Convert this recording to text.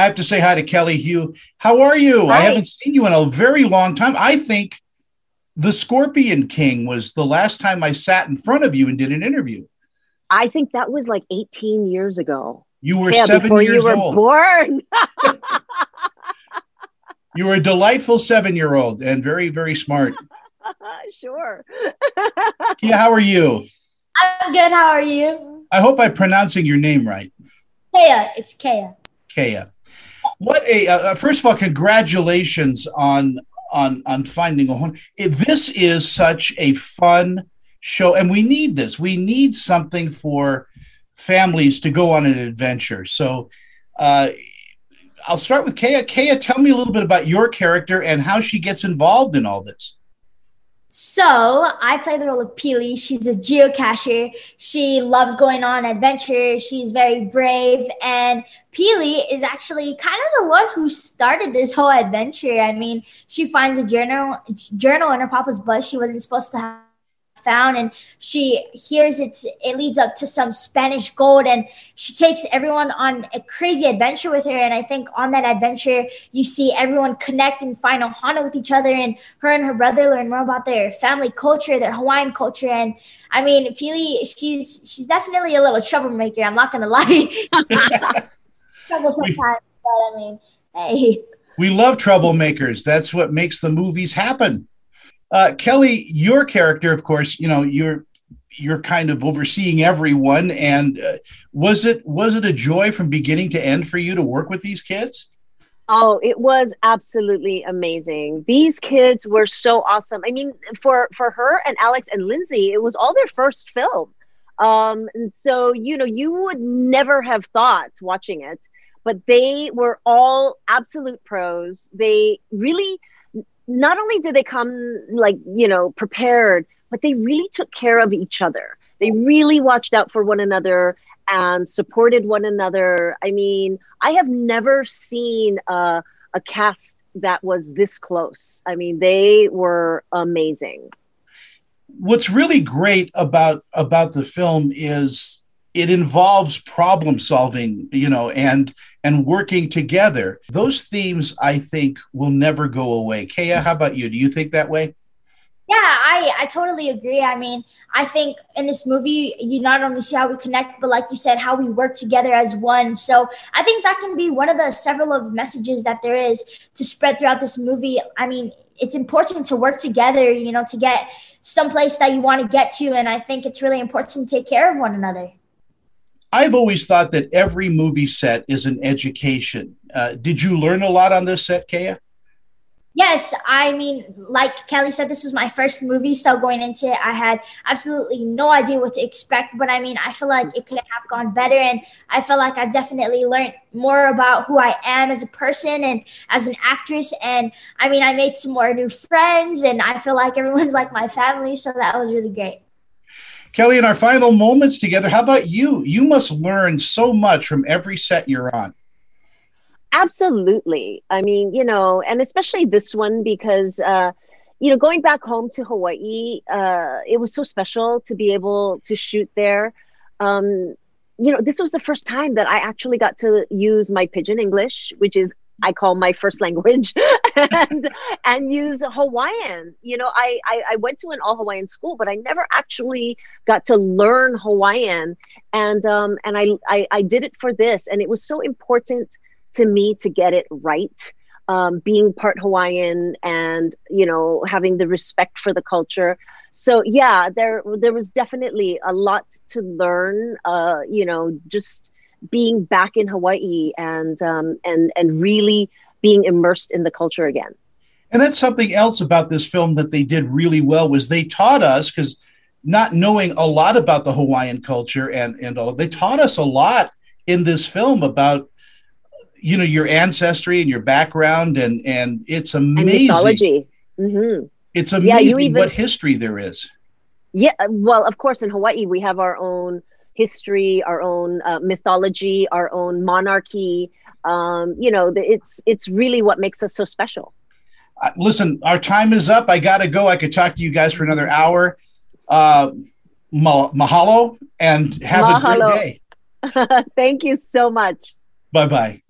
I have to say hi to Kelly Hu. How are you? Hi. I haven't seen you in a very long time. I think the Scorpion King was the last time I sat in front of you and did an interview. I think that was like 18 years ago. You were yeah, seven before years you were old. born. You were a delightful seven year old and very, very smart. sure. Yeah, how are you? I'm good. How are you? I hope I'm pronouncing your name right. Kea. It's Kea. Kea. What a uh, uh, first of all, congratulations on on on finding Ohana. This is such a fun show, and we need this. We need something for families to go on an adventure. So, uh, I'll start with Kea. Kea, tell me a little bit about your character and how she gets involved in all this. So I play the role of Pili. She's a geocacher. She loves going on adventures. She's very brave. And Pili is actually kind of the one who started this whole adventure. I mean, she finds a journal journal in her papa's bus. she wasn't supposed to have found and she hears it's it leads up to some spanish gold and she takes everyone on a crazy adventure with her and i think on that adventure you see everyone connect and find ohana with each other and her and her brother learn more about their family culture their hawaiian culture and i mean Pili, she's she's definitely a little troublemaker i'm not gonna lie trouble sometimes but i mean hey We love troublemakers. That's what makes the movies happen. Uh, Kelly, your character, of course, you know you're you're kind of overseeing everyone. And uh, was it was it a joy from beginning to end for you to work with these kids? Oh, it was absolutely amazing. These kids were so awesome. I mean, for for her and Alex and Lindsay, it was all their first film. Um, and so, you know, you would never have thought watching it, but they were all absolute pros. They really not only did they come like, you know, prepared, but they really took care of each other. They really watched out for one another and supported one another. I mean, I have never seen a, a cast that was this close. I mean, they were amazing. What's really great about about the film is it involves problem solving, you know, and and working together. Those themes, I think, will never go away. Kea how about you? Do you think that way? Yeah, I, I totally agree. I mean, I think in this movie, you not only see how we connect, but like you said, how we work together as one. So I think that can be one of the several of messages that there is to spread throughout this movie. I mean, it's important to work together, you know, to get someplace that you want to get to. And I think it's really important to take care of one another. I've always thought that every movie set is an education. Uh, did you learn a lot on this set, Kea? Yes, I mean, like Kelly said, this was my first movie. So going into it, I had absolutely no idea what to expect. But I mean, I feel like it could have gone better. And I feel like I definitely learned more about who I am as a person and as an actress. And I mean, I made some more new friends and I feel like everyone's like my family. So that was really great. Kelly, in our final moments together, how about you? You must learn so much from every set you're on. Absolutely. I mean, you know, and especially this one because, uh, you know, going back home to Hawaii, uh, it was so special to be able to shoot there. Um, you know, this was the first time that I actually got to use my pidgin English, which is I call my first language, and and use Hawaiian. You know, I, I I went to an all Hawaiian school, but I never actually got to learn Hawaiian, and um and I I, I did it for this, and it was so important to me to get it right. Um, being part Hawaiian and you know having the respect for the culture. So yeah, there there was definitely a lot to learn. Uh, you know, just being back in Hawaii and um, and and really being immersed in the culture again. And that's something else about this film that they did really well was they taught us because not knowing a lot about the Hawaiian culture and and all they taught us a lot in this film about you know your ancestry and your background and and it's amazing. And mythology. Mm-hmm. It's amazing even, what history there is. Yeah, well, of course, in Hawaii we have our own history, our own uh, mythology, our own monarchy. Um, you know, it's it's really what makes us so special. Uh, listen, our time is up. I got to go. I could talk to you guys for another hour. Uh, ma- mahalo and have mahalo. a great day. Thank you so much. Bye bye.